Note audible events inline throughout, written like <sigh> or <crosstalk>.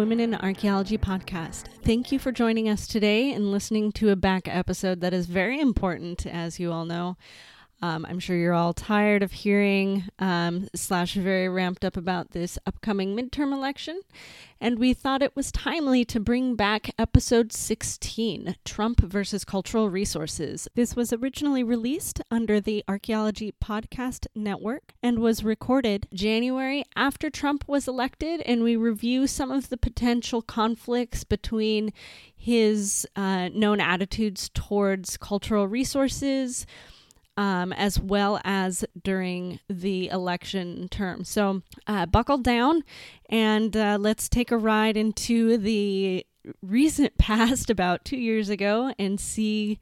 Women in Archaeology podcast. Thank you for joining us today and listening to a back episode that is very important, as you all know. Um, I'm sure you're all tired of hearing um, slash very ramped up about this upcoming midterm election, and we thought it was timely to bring back episode 16 Trump versus Cultural Resources. This was originally released under the Archaeology Podcast Network and was recorded January after Trump was elected, and we review some of the potential conflicts between his uh, known attitudes towards cultural resources um, as well as during the election term. So, uh, buckle down and uh, let's take a ride into the recent <laughs> past, about two years ago, and see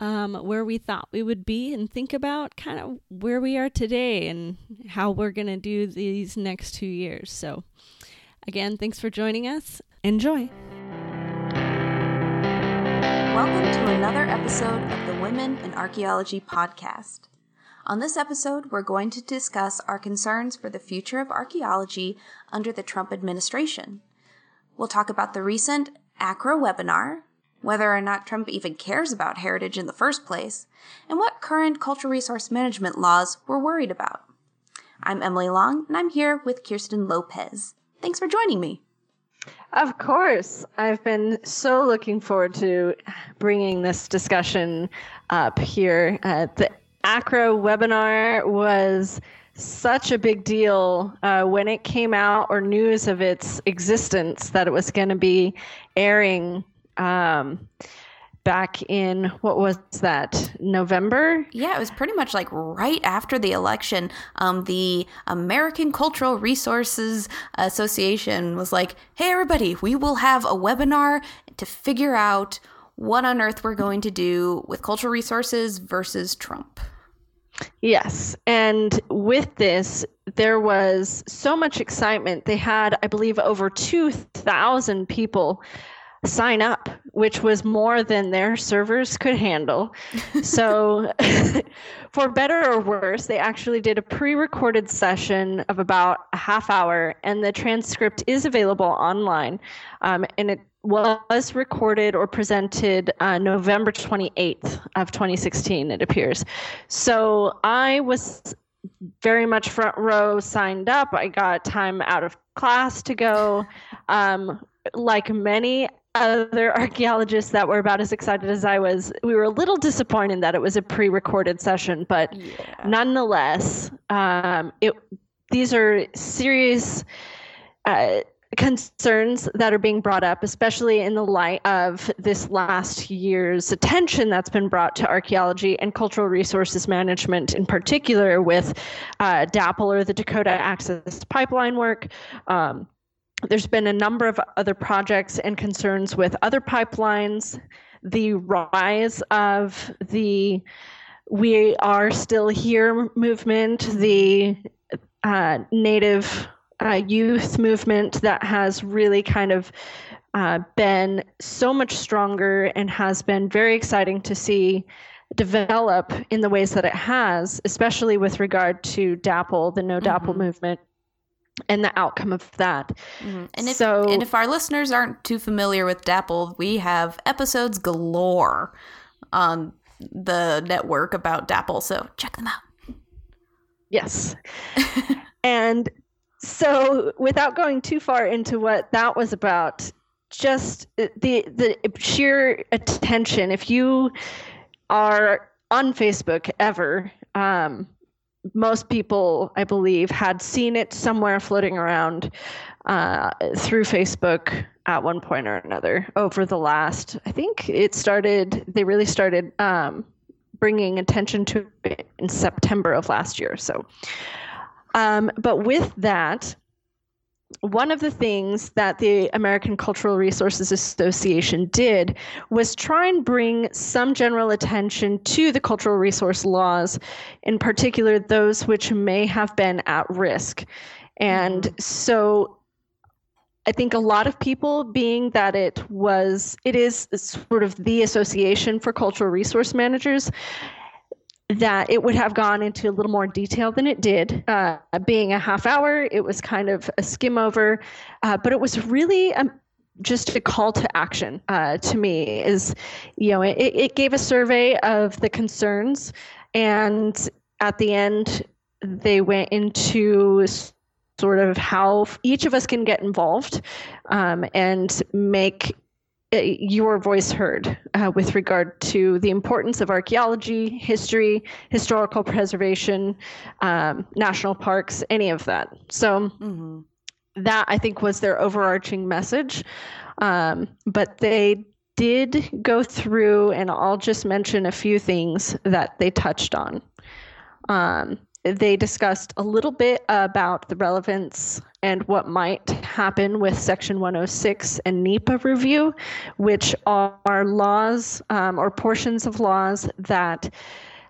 um, where we thought we would be and think about kind of where we are today and how we're going to do these next two years. So, again, thanks for joining us. Enjoy. Welcome to another episode of the Women in Archaeology podcast. On this episode, we're going to discuss our concerns for the future of archaeology under the Trump administration. We'll talk about the recent ACRA webinar, whether or not Trump even cares about heritage in the first place, and what current cultural resource management laws we're worried about. I'm Emily Long, and I'm here with Kirsten Lopez. Thanks for joining me. Of course. I've been so looking forward to bringing this discussion up here. Uh, the ACRA webinar was such a big deal uh, when it came out or news of its existence that it was going to be airing. Um, back in what was that November? Yeah, it was pretty much like right after the election. Um, the American Cultural Resources Association was like, "Hey, everybody, we will have a webinar to figure out what on earth we're going to do with cultural resources versus Trump." Yes. And with this, there was so much excitement. They had, I believe, over 2,000 people sign up, which was more than their servers could handle. so, <laughs> for better or worse, they actually did a pre recorded session of about a half hour, and the transcript is available online. Um, and it was recorded or presented uh, November 28th of 2016, it appears. So, I was very much front row signed up. I got time out of class to go. Um, like many other archaeologists that were about as excited as I was, we were a little disappointed that it was a pre-recorded session, but yeah. nonetheless, um, it these are serious uh, concerns that are being brought up, especially in the light of this last year's attention that's been brought to archaeology and cultural resources management, in particular with uh, DAPL or the Dakota Access Pipeline work. Um, there's been a number of other projects and concerns with other pipelines, the rise of the We Are Still Here movement, the uh, Native uh, youth movement that has really kind of uh, been so much stronger and has been very exciting to see develop in the ways that it has, especially with regard to DAPL, the No DAPL mm-hmm. movement and the outcome of that. Mm-hmm. And if so, and if our listeners aren't too familiar with DAPL, we have episodes galore on the network about DAPL, so check them out. Yes. <laughs> and so without going too far into what that was about, just the the sheer attention if you are on Facebook ever um, most people, I believe, had seen it somewhere floating around uh, through Facebook at one point or another over the last. I think it started. They really started um, bringing attention to it in September of last year. So, um, but with that, one of the things that the American Cultural Resources Association did was try and bring some general attention to the cultural resource laws, in particular those which may have been at risk. And mm-hmm. so I think a lot of people, being that it was, it is sort of the association for cultural resource managers, that it would have gone into a little more detail than it did. Uh, being a half hour, it was kind of a skim over, uh, but it was really a, just a call to action uh, to me. Is you know it, it gave a survey of the concerns, and at the end they went into sort of how each of us can get involved um, and make your voice heard uh, with regard to the importance of archaeology, history, historical preservation, um, national parks, any of that. So mm-hmm. that I think was their overarching message. Um, but they did go through, and I'll just mention a few things that they touched on. Um, they discussed a little bit about the relevance and what might happen with Section 106 and NEPA review, which are laws um, or portions of laws that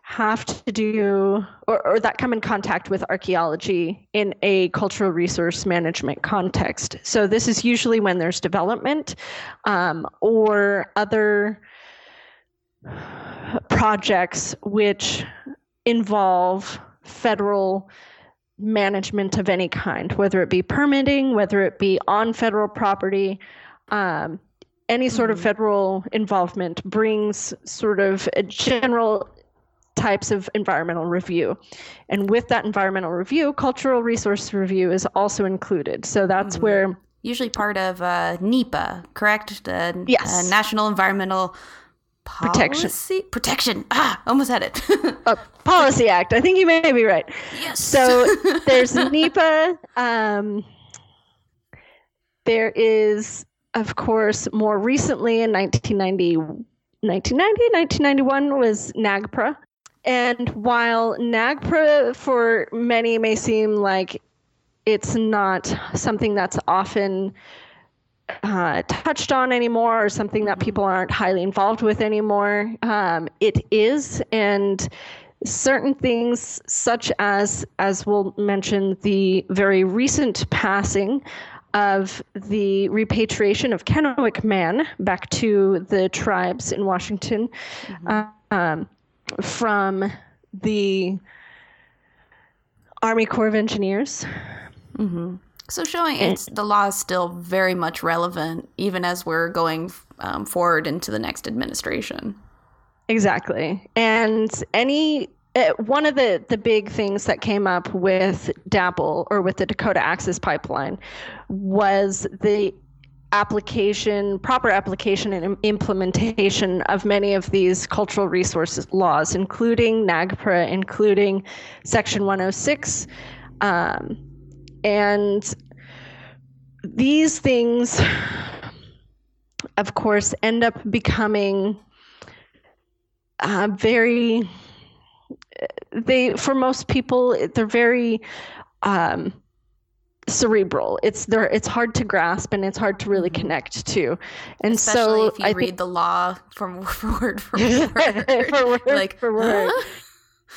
have to do or, or, that come in contact with archaeology in a cultural resource management context. So, this is usually when there's development um, or other projects which involve federal management of any kind, whether it be permitting, whether it be on federal property. Um, any sort of mm-hmm. federal involvement brings sort of general types of environmental review. And with that environmental review, cultural resource review is also included. So that's mm-hmm. where. Usually part of uh, NEPA, correct? The yes. Uh, National Environmental protection. Protection. Ah, almost had it. <laughs> uh, Policy Act. I think you may be right. Yes. So <laughs> there's NEPA. Um, there is, of course, more recently in 1990, 1990, 1991 was NAGPRA. And while NAGPRA for many may seem like it's not something that's often uh, touched on anymore or something that people aren't highly involved with anymore. Um, it is, and certain things, such as, as we'll mention, the very recent passing of the repatriation of Kennewick Man back to the tribes in Washington mm-hmm. um, from the Army Corps of Engineers. Mm-hmm. So showing it's the law is still very much relevant, even as we're going um, forward into the next administration. Exactly, and any uh, one of the the big things that came up with DAPL or with the Dakota Access Pipeline was the application, proper application and implementation of many of these cultural resources laws, including NAGPRA, including Section 106. Um, and these things, of course, end up becoming uh, very, they, for most people, they're very, um, cerebral. It's there. It's hard to grasp and it's hard to really mm-hmm. connect to. And Especially so if you I read the law from <laughs> word for <laughs> word, for word like for word.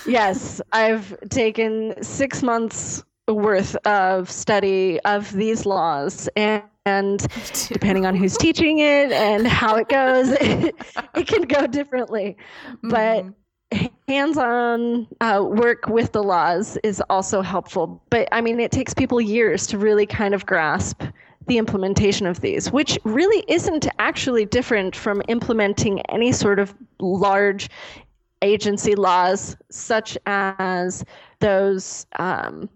yes, I've taken six months worth of study of these laws and and depending on who's teaching it and how it goes it, <laughs> it can go differently but mm-hmm. hands-on uh, work with the laws is also helpful but i mean it takes people years to really kind of grasp the implementation of these which really isn't actually different from implementing any sort of large agency laws such as those um,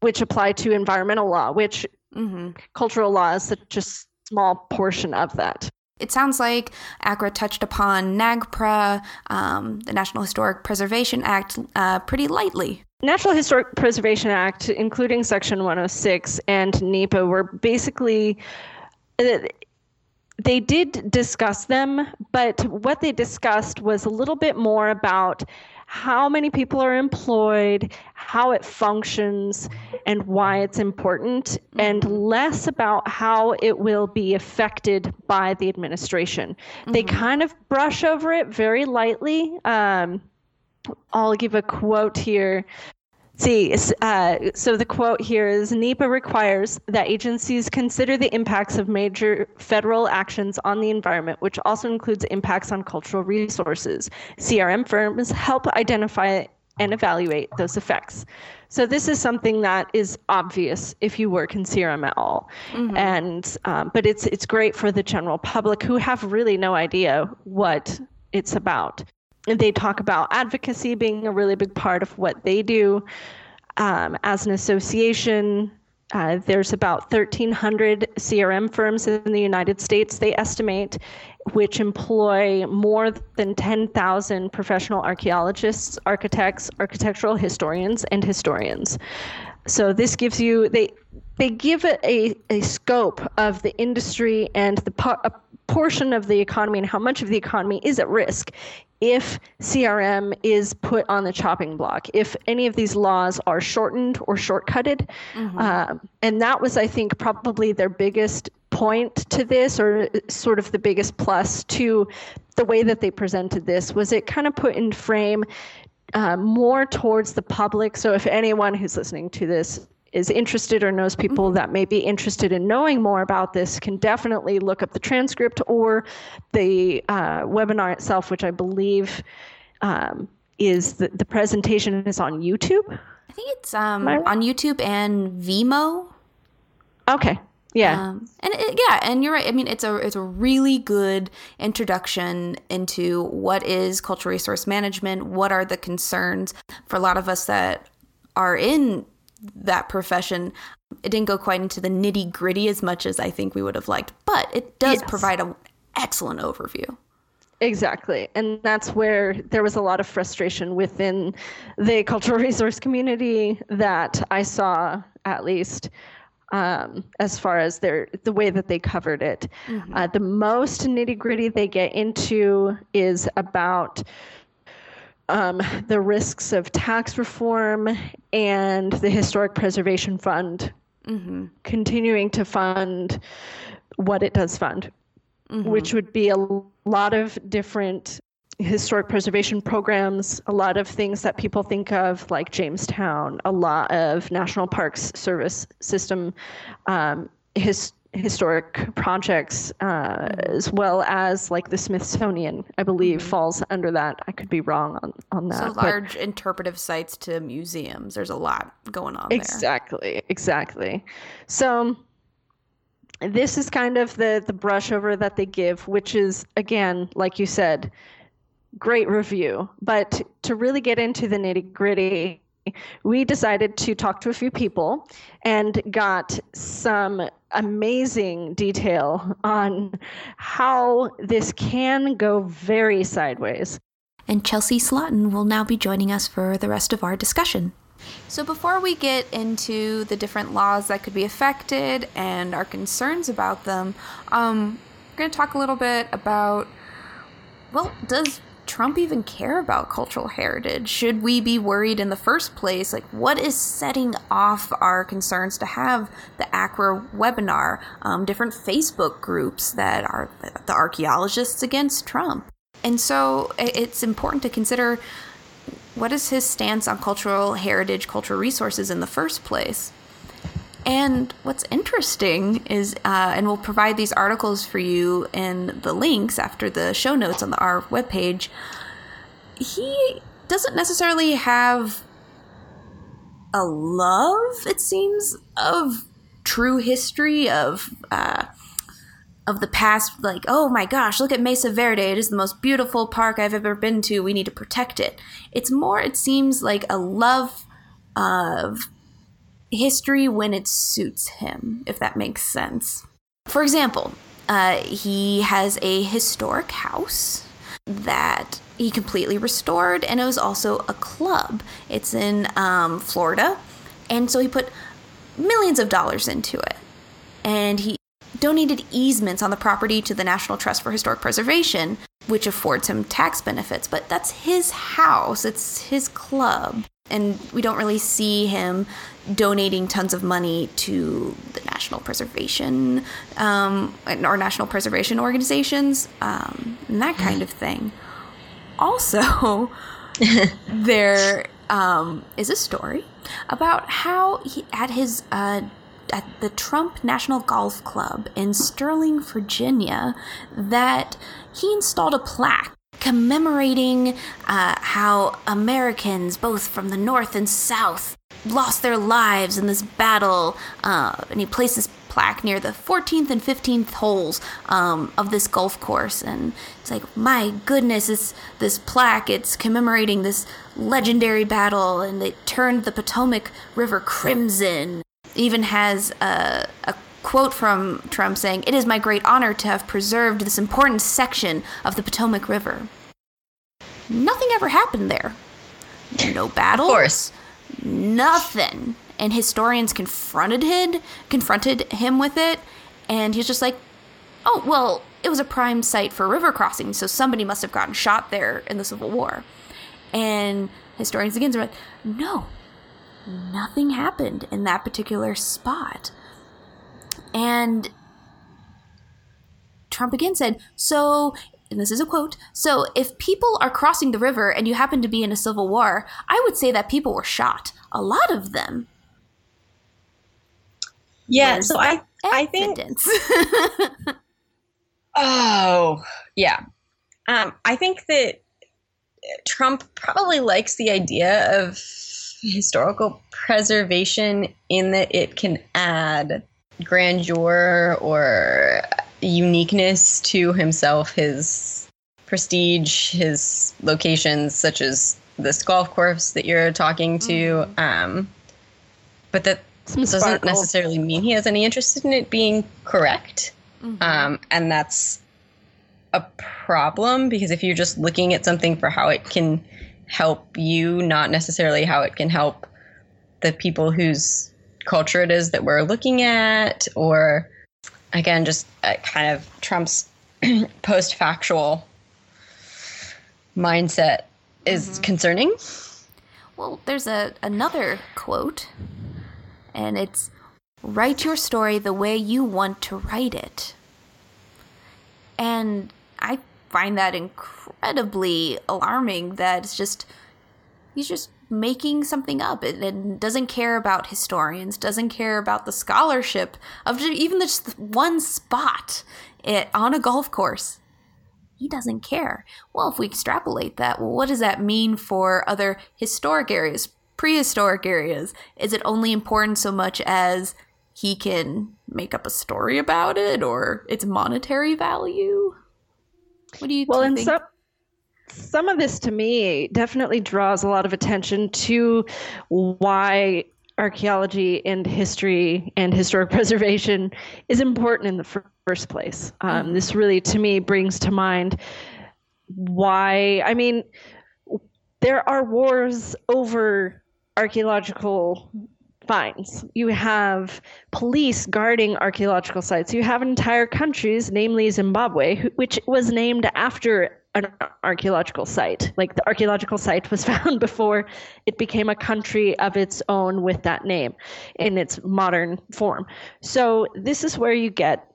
which apply to environmental law, which mm-hmm. cultural law is such a small portion of that. It sounds like ACRA touched upon NAGPRA, um, the National Historic Preservation Act, uh, pretty lightly. National Historic Preservation Act, including Section 106 and NEPA, were basically. Uh, they did discuss them, but what they discussed was a little bit more about how many people are employed, how it functions, and why it's important, and mm-hmm. less about how it will be affected by the administration. Mm-hmm. They kind of brush over it very lightly. Um, I'll give a quote here. See, uh, so the quote here is NEPA requires that agencies consider the impacts of major federal actions on the environment, which also includes impacts on cultural resources. CRM firms help identify and evaluate those effects. So this is something that is obvious if you work in CRM at all, mm-hmm. and um, but it's it's great for the general public who have really no idea what it's about. They talk about advocacy being a really big part of what they do um, as an association. Uh, there's about 1,300 CRM firms in the United States, they estimate, which employ more than 10,000 professional archaeologists, architects, architectural historians, and historians. So this gives you they they give it a, a scope of the industry and the a portion of the economy and how much of the economy is at risk if CRM is put on the chopping block, if any of these laws are shortened or shortcutted. Mm-hmm. Um, and that was, I think, probably their biggest point to this, or sort of the biggest plus to the way that they presented this, was it kind of put in frame uh, more towards the public. So if anyone who's listening to this is interested or knows people mm-hmm. that may be interested in knowing more about this can definitely look up the transcript or the uh, webinar itself, which I believe um, is the, the presentation is on YouTube. I think it's um, right? on YouTube and Vimeo. Okay. Yeah. Um, and it, yeah, and you're right. I mean, it's a it's a really good introduction into what is cultural resource management. What are the concerns for a lot of us that are in that profession. It didn't go quite into the nitty gritty as much as I think we would have liked, but it does yes. provide an excellent overview. Exactly. And that's where there was a lot of frustration within the cultural <laughs> resource community that I saw, at least, um, as far as their the way that they covered it. Mm-hmm. Uh, the most nitty gritty they get into is about um, the risks of tax reform and the Historic Preservation Fund mm-hmm. continuing to fund what it does fund, mm-hmm. which would be a lot of different historic preservation programs, a lot of things that people think of, like Jamestown, a lot of National Parks Service System um, his, historic projects, uh, as well as like the Smithsonian, I believe, mm-hmm. falls under that. I could be wrong on, on that. So large but, interpretive sites to museums. There's a lot going on exactly, there. Exactly. So this is kind of the the brush over that they give, which is again, like you said, great review. But to really get into the nitty gritty, we decided to talk to a few people and got some amazing detail on how this can go very sideways. And Chelsea Slotin will now be joining us for the rest of our discussion. So, before we get into the different laws that could be affected and our concerns about them, um, we're going to talk a little bit about well, does Trump even care about cultural heritage? Should we be worried in the first place? Like, what is setting off our concerns to have the ACRA webinar? Um, different Facebook groups that are the archaeologists against Trump. And so it's important to consider what is his stance on cultural heritage, cultural resources in the first place. And what's interesting is, uh, and we'll provide these articles for you in the links after the show notes on the, our webpage. He doesn't necessarily have a love, it seems, of true history of uh, of the past. Like, oh my gosh, look at Mesa Verde! It is the most beautiful park I've ever been to. We need to protect it. It's more, it seems like a love of history when it suits him, if that makes sense. For example, uh, he has a historic house that he completely restored, and it was also a club. It's in um, Florida, and so he put millions of dollars into it. And he donated easements on the property to the National Trust for Historic Preservation, which affords him tax benefits. But that's his house, it's his club and we don't really see him donating tons of money to the national preservation um, or national preservation organizations um, and that kind of thing. Also, <laughs> there um, is a story about how he, at his uh, at the Trump National Golf Club in Sterling, Virginia, that he installed a plaque commemorating uh, how Americans, both from the North and South, lost their lives in this battle. Uh, and he placed this plaque near the 14th and 15th holes um, of this golf course. And it's like, my goodness, it's this plaque. It's commemorating this legendary battle, and it turned the Potomac River crimson. Even has a, a quote from Trump saying, It is my great honor to have preserved this important section of the Potomac River. Nothing ever happened there. No battles. Of course. Nothing. And historians confronted him, confronted him with it, and he's just like, "Oh, well, it was a prime site for river crossing, so somebody must have gotten shot there in the Civil War." And historians again are like, "No, nothing happened in that particular spot." And Trump again said, So, and this is a quote, so if people are crossing the river and you happen to be in a civil war, I would say that people were shot. A lot of them. Yeah, Where's so I I think. <laughs> Oh, yeah. Um, I think that Trump probably likes the idea of historical preservation in that it can add grandeur or uniqueness to himself, his prestige, his locations, such as this golf course that you're talking to. Um, but that Some doesn't sparkle. necessarily mean he has any interest in it being correct. Um, and that's a problem because if you're just looking at something for how it can help you, not necessarily how it can help the people whose culture it is that we're looking at, or again, just uh, kind of Trump's <clears throat> post factual mindset is concerning. Well, there's a another quote, and it's write your story the way you want to write it. And I find that incredibly alarming that it's just he's just making something up and, and doesn't care about historians, doesn't care about the scholarship of even just one spot it, on a golf course he doesn't care. Well, if we extrapolate that, well, what does that mean for other historic areas, prehistoric areas? Is it only important so much as he can make up a story about it or its monetary value? What do you Well, and think? some some of this to me definitely draws a lot of attention to why archaeology and history and historic <laughs> preservation is important in the fir- first place. Um, this really, to me, brings to mind why. I mean, there are wars over archaeological finds. You have police guarding archaeological sites. You have entire countries, namely Zimbabwe, which was named after an archaeological site. Like the archaeological site was <laughs> found before it became a country of its own with that name in its modern form. So this is where you get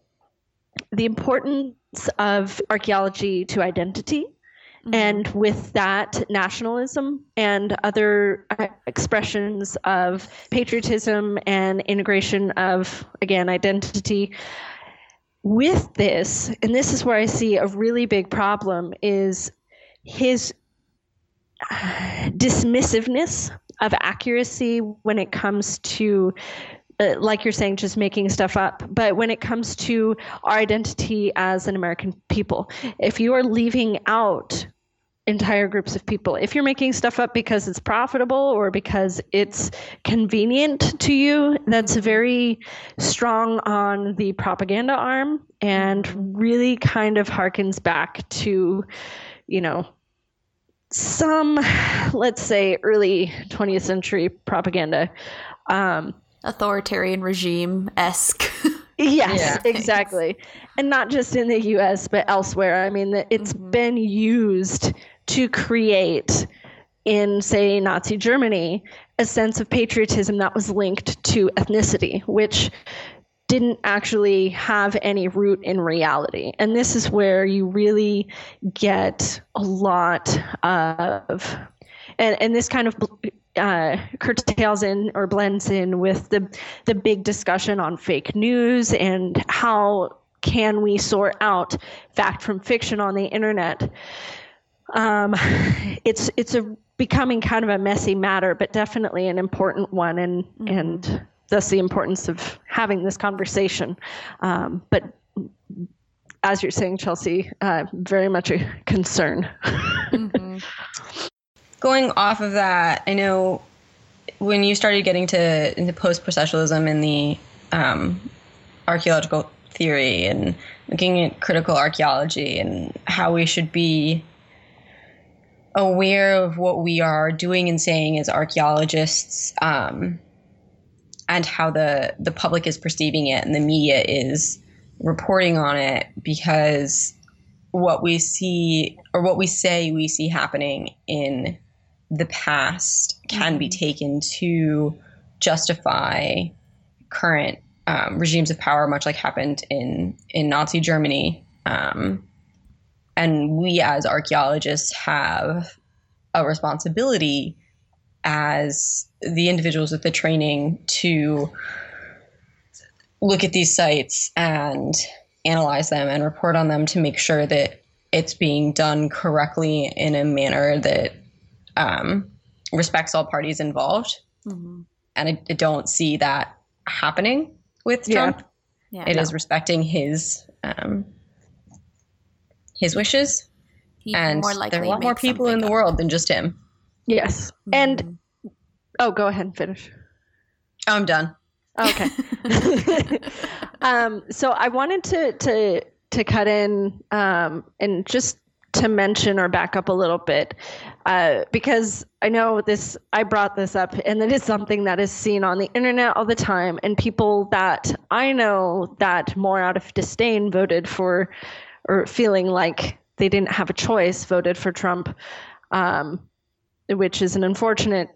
the importance of archaeology to identity mm-hmm. and with that nationalism and other expressions of patriotism and integration of again identity with this and this is where i see a really big problem is his dismissiveness of accuracy when it comes to uh, like you're saying, just making stuff up. But when it comes to our identity as an American people, if you are leaving out entire groups of people, if you're making stuff up because it's profitable or because it's convenient to you, that's very strong on the propaganda arm and really kind of harkens back to, you know, some, let's say, early 20th century propaganda. Um, Authoritarian regime esque. <laughs> Yes, Yeah. exactly. And not just in the US, but elsewhere. I mean, that it's been used to create, in, say, Nazi Germany, a sense of patriotism that was linked to ethnicity, which didn't actually have any root in reality. And this is where you really get a lot of and and this kind of uh, curtails in or blends in with the the big discussion on fake news and how can we sort out fact from fiction on the internet. Um, <laughs> it's it's a becoming kind of a messy matter, but definitely an important one, and mm-hmm. and thus the importance of having this conversation. Um, but as you're saying, Chelsea, uh, very much a concern. mm-hmm. <laughs> Going off of that, I know when you started getting to into post processualism and the um, archaeological theory and looking at critical archaeology and how we should be aware of what we are doing and saying as archaeologists um, and how the the public is perceiving it and the media is reporting on it because what we see or what we say we see happening in the past can be mm-hmm. taken to justify current um, regimes of power, much like happened in in Nazi Germany. Um, and we as archaeologists have a responsibility as the individuals with the training to look at these sites and analyze them and report on them to make sure that it's being done correctly in a manner that um, respects all parties involved. Mm-hmm. And I, I, don't see that happening with Trump. Yeah. yeah it no. is respecting his um, his wishes. He and there are a lot more people in the world than just him. Yes. Mm-hmm. And oh, go ahead and finish. I'm done. Okay. <laughs> um, so I wanted to to to cut in um, and just to mention or back up a little bit uh, because I know this, I brought this up, and it is something that is seen on the internet all the time. And people that I know that more out of disdain voted for or feeling like they didn't have a choice voted for Trump, um, which is an unfortunate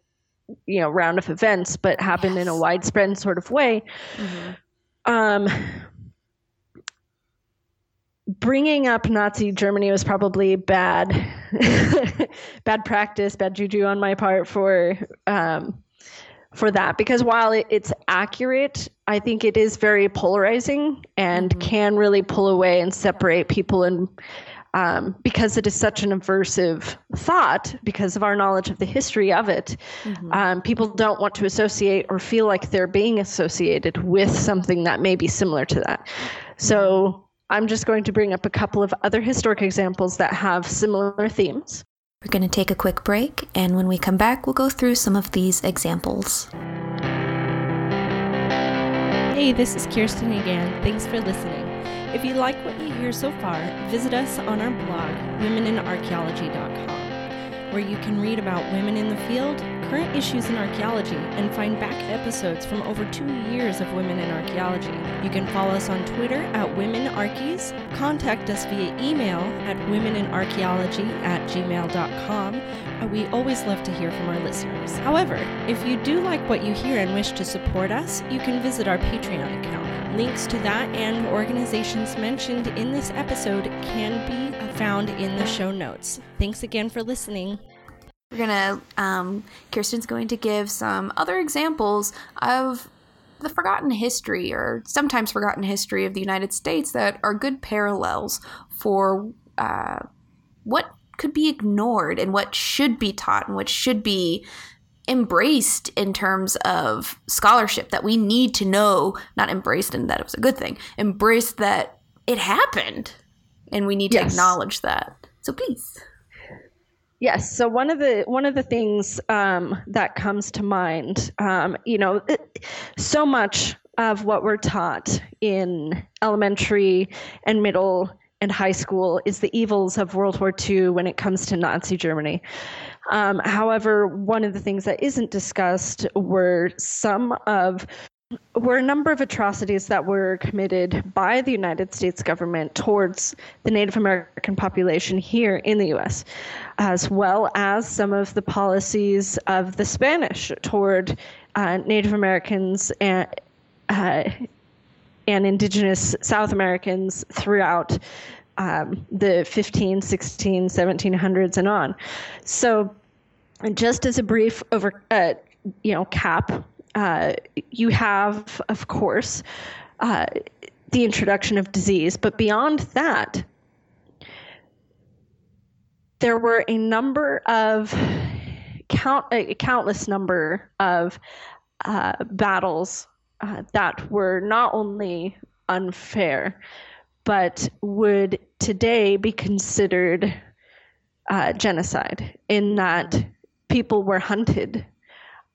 you know round of events but happened yes. in a widespread sort of way mm-hmm. um, bringing up Nazi Germany was probably bad, <laughs> bad practice, bad juju on my part for um, for that because while it, it's accurate, I think it is very polarizing and mm-hmm. can really pull away and separate people and. Um, because it is such an aversive thought, because of our knowledge of the history of it, mm-hmm. um, people don't want to associate or feel like they're being associated with something that may be similar to that. So I'm just going to bring up a couple of other historic examples that have similar themes. We're going to take a quick break, and when we come back, we'll go through some of these examples. Hey, this is Kirsten again. Thanks for listening. If you like what you hear so far, visit us on our blog, womeninarchaeology.com, where you can read about women in the field current issues in archaeology and find back episodes from over two years of Women in Archaeology. You can follow us on Twitter at WomenArchies, contact us via email at womeninarchaeology at gmail.com. We always love to hear from our listeners. However, if you do like what you hear and wish to support us, you can visit our Patreon account. Links to that and organizations mentioned in this episode can be found in the show notes. Thanks again for listening. We're gonna, um, Kirsten's going to give some other examples of the forgotten history or sometimes forgotten history of the United States that are good parallels for uh, what could be ignored and what should be taught and what should be embraced in terms of scholarship that we need to know, not embraced and that it was a good thing, embraced that it happened and we need yes. to acknowledge that. So please. Yes. So one of the one of the things um, that comes to mind, um, you know, it, so much of what we're taught in elementary and middle and high school is the evils of World War II when it comes to Nazi Germany. Um, however, one of the things that isn't discussed were some of were a number of atrocities that were committed by the United States government towards the Native American population here in the US, as well as some of the policies of the Spanish toward uh, Native Americans and, uh, and indigenous South Americans throughout um, the 15, 16, 1700s and on. So just as a brief over, uh, you know, cap, uh, you have, of course, uh, the introduction of disease, but beyond that, there were a number of count a countless number of uh, battles uh, that were not only unfair, but would today be considered uh, genocide in that people were hunted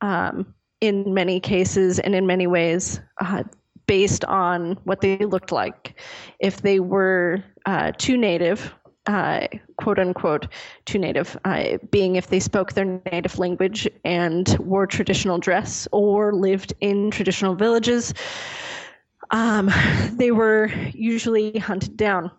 um, in many cases and in many ways uh, based on what they looked like. If they were uh, too native, uh, quote unquote, too native, uh, being if they spoke their native language and wore traditional dress or lived in traditional villages, um, they were usually hunted down.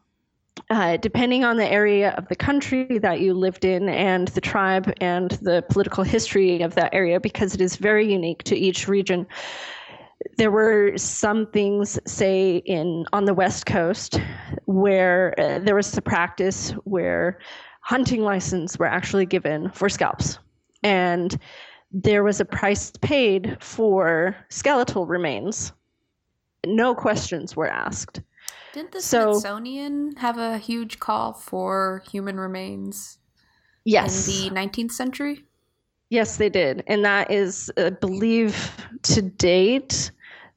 Uh, depending on the area of the country that you lived in and the tribe and the political history of that area, because it is very unique to each region, there were some things, say in on the West Coast, where uh, there was a practice where hunting license were actually given for scalps, and there was a price paid for skeletal remains. No questions were asked. Didn't the so, Smithsonian have a huge call for human remains? Yes. In the 19th century? Yes, they did. And that is, I believe, to date,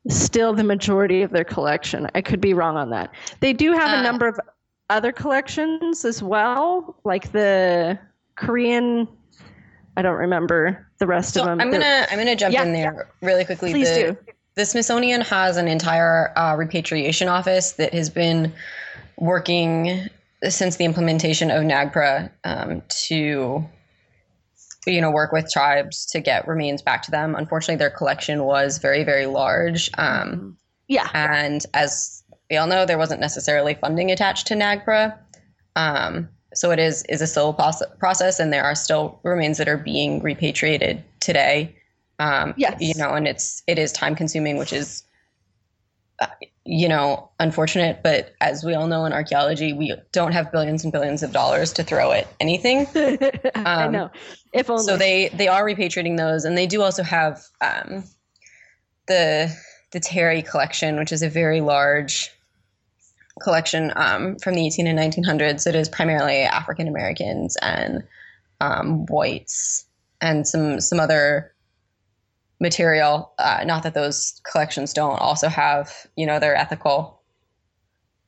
still the majority of their collection. I could be wrong on that. They do have uh, a number of other collections as well, like the Korean. I don't remember the rest so of them. I'm gonna I'm gonna jump yeah, in there really quickly. Please the, do. The Smithsonian has an entire uh, repatriation office that has been working since the implementation of NAGPRA um, to you know work with tribes to get remains back to them unfortunately their collection was very very large um, mm-hmm. yeah and as we all know there wasn't necessarily funding attached to nagpra um, so it is is a slow process and there are still remains that are being repatriated today um, yes. you know and it's it is time consuming which is uh, you know, unfortunate, but as we all know in archaeology, we don't have billions and billions of dollars to throw at anything. <laughs> Um, I know. If only. So they they are repatriating those, and they do also have um, the the Terry collection, which is a very large collection um, from the 18 and 1900s. It is primarily African Americans and um, whites, and some some other material. Uh, not that those collections don't also have, you know, their ethical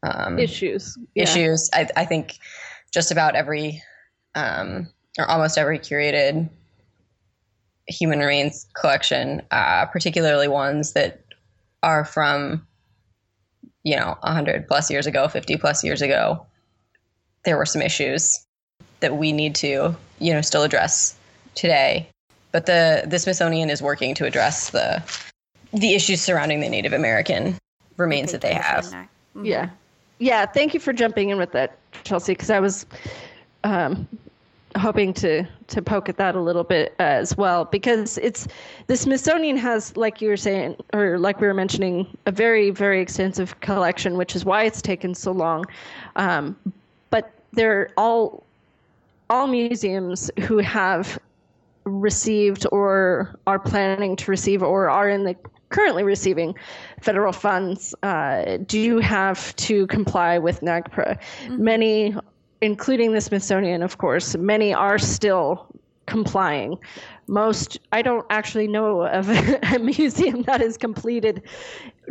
um, issues. Yeah. Issues. I, I, think just about every, um, or almost every curated human remains collection, uh, particularly ones that are from, you know, 100 plus years ago, 50 plus years ago, there were some issues that we need to, you know, still address today but the the Smithsonian is working to address the the issues surrounding the Native American remains that they have. Mm-hmm. Yeah, yeah. Thank you for jumping in with that, Chelsea, because I was um, hoping to to poke at that a little bit as well, because it's the Smithsonian has, like you were saying, or like we were mentioning, a very very extensive collection, which is why it's taken so long. Um, but they're all all museums who have received or are planning to receive or are in the currently receiving federal funds uh, do have to comply with NAGPRA. Mm-hmm. Many, including the Smithsonian, of course, many are still complying. Most, I don't actually know of <laughs> a museum that is completed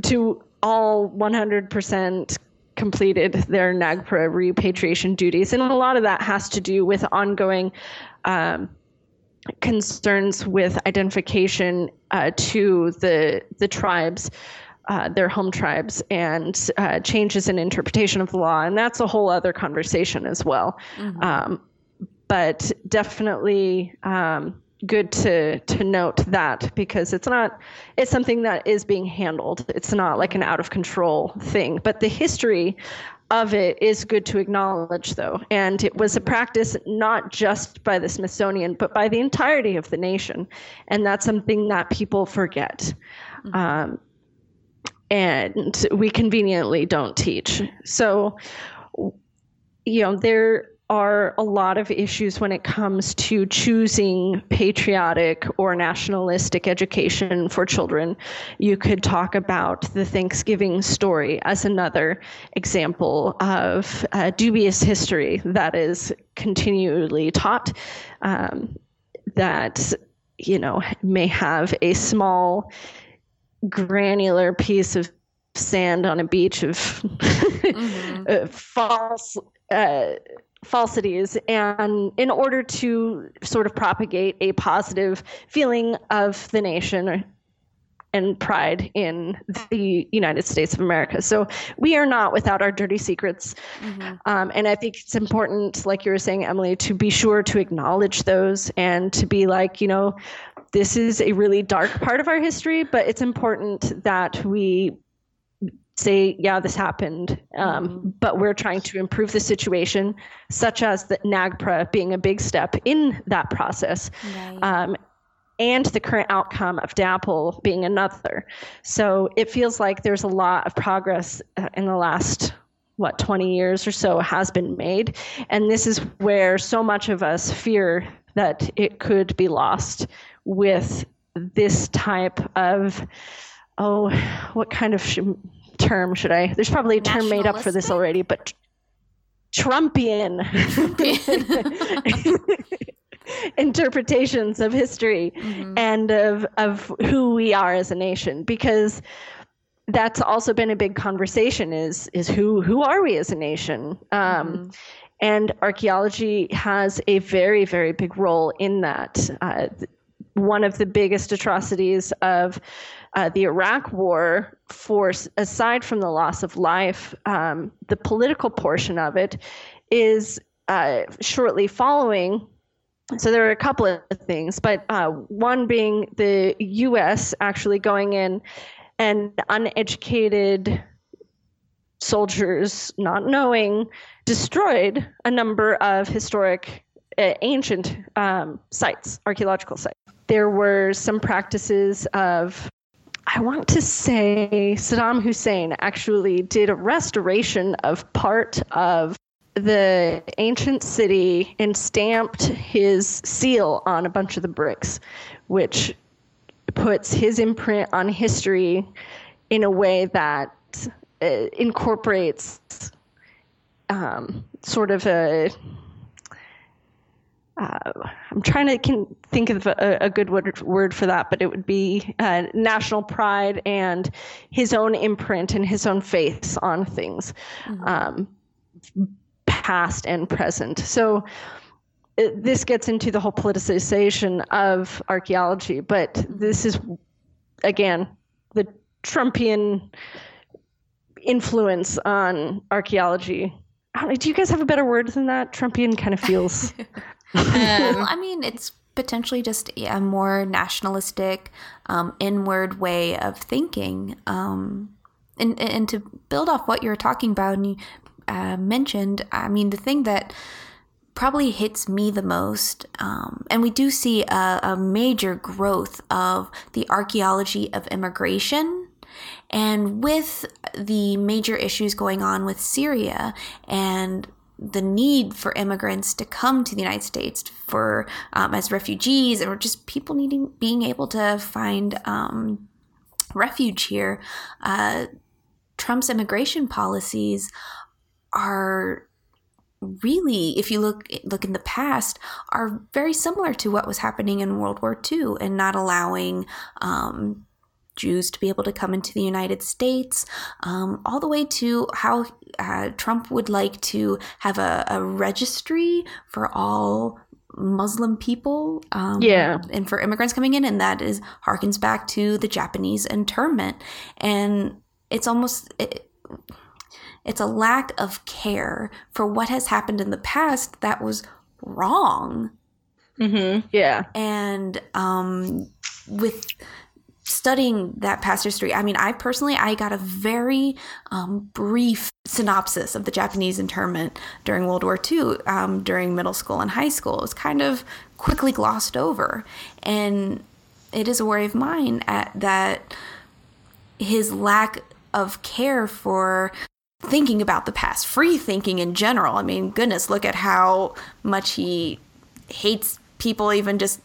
to all 100% completed their NAGPRA repatriation duties. And a lot of that has to do with ongoing. Um, concerns with identification uh, to the the tribes, uh, their home tribes, and uh, changes in interpretation of the law, and that's a whole other conversation as well. Mm-hmm. Um, but definitely um, good to to note that because it's not it's something that is being handled. It's not like an out of control thing, but the history of it is good to acknowledge, though. And it was a practice not just by the Smithsonian, but by the entirety of the nation. And that's something that people forget. Mm-hmm. Um, and we conveniently don't teach. So, you know, there are a lot of issues when it comes to choosing patriotic or nationalistic education for children. You could talk about the Thanksgiving story as another example of dubious history that is continually taught. Um, that you know may have a small granular piece of sand on a beach of <laughs> mm-hmm. uh, false uh, falsities and in order to sort of propagate a positive feeling of the nation and pride in the United States of America. So we are not without our dirty secrets. Mm-hmm. Um, and I think it's important, like you were saying, Emily, to be sure to acknowledge those and to be like, you know, this is a really dark part of our history, but it's important that we say, yeah, this happened, um, mm-hmm. but we're trying to improve the situation, such as the NAGPRA being a big step in that process. Right. Um, and the current outcome of DAPL being another. So it feels like there's a lot of progress uh, in the last what 20 years or so has been made and this is where so much of us fear that it could be lost with this type of oh what kind of term should I? There's probably a term made up for this already, but Trumpian, <laughs> interpretations of history mm-hmm. and of of who we are as a nation because that's also been a big conversation is is who who are we as a nation um, mm-hmm. and archaeology has a very very big role in that uh, one of the biggest atrocities of uh, the Iraq War, for aside from the loss of life, um, the political portion of it is uh, shortly following. So there are a couple of things, but uh, one being the U.S. actually going in and uneducated soldiers, not knowing, destroyed a number of historic, uh, ancient um, sites, archaeological sites. There were some practices of I want to say Saddam Hussein actually did a restoration of part of the ancient city and stamped his seal on a bunch of the bricks, which puts his imprint on history in a way that uh, incorporates um, sort of a uh, I'm trying to can think of a, a, good word, word for that, but it would be uh, national pride and his own imprint and his own faiths on things, mm-hmm. um, past and present. So it, this gets into the whole politicization of archaeology, but mm-hmm. this is again the Trumpian influence on archaeology. Do you guys have a better word than that? Trumpian kind of feels <laughs> Um, well, <laughs> I mean, it's potentially just a more nationalistic, um, inward way of thinking. Um, and, and to build off what you're talking about, and you uh, mentioned, I mean, the thing that probably hits me the most, um, and we do see a, a major growth of the archaeology of immigration. And with the major issues going on with Syria and the need for immigrants to come to the United States for um, as refugees or just people needing being able to find um, refuge here. Uh, Trump's immigration policies are really, if you look look in the past, are very similar to what was happening in World War II and not allowing um, Jews to be able to come into the United States, um, all the way to how uh, Trump would like to have a, a registry for all Muslim people, um, yeah, and for immigrants coming in, and that is harkens back to the Japanese internment, and it's almost. It, it's a lack of care for what has happened in the past that was wrong. Mm-hmm. Yeah. And um, with studying that past history, I mean, I personally, I got a very um, brief synopsis of the Japanese internment during World War II, um, during middle school and high school. It was kind of quickly glossed over. And it is a worry of mine at, that his lack of care for thinking about the past, free thinking in general. I mean, goodness, look at how much he hates people even just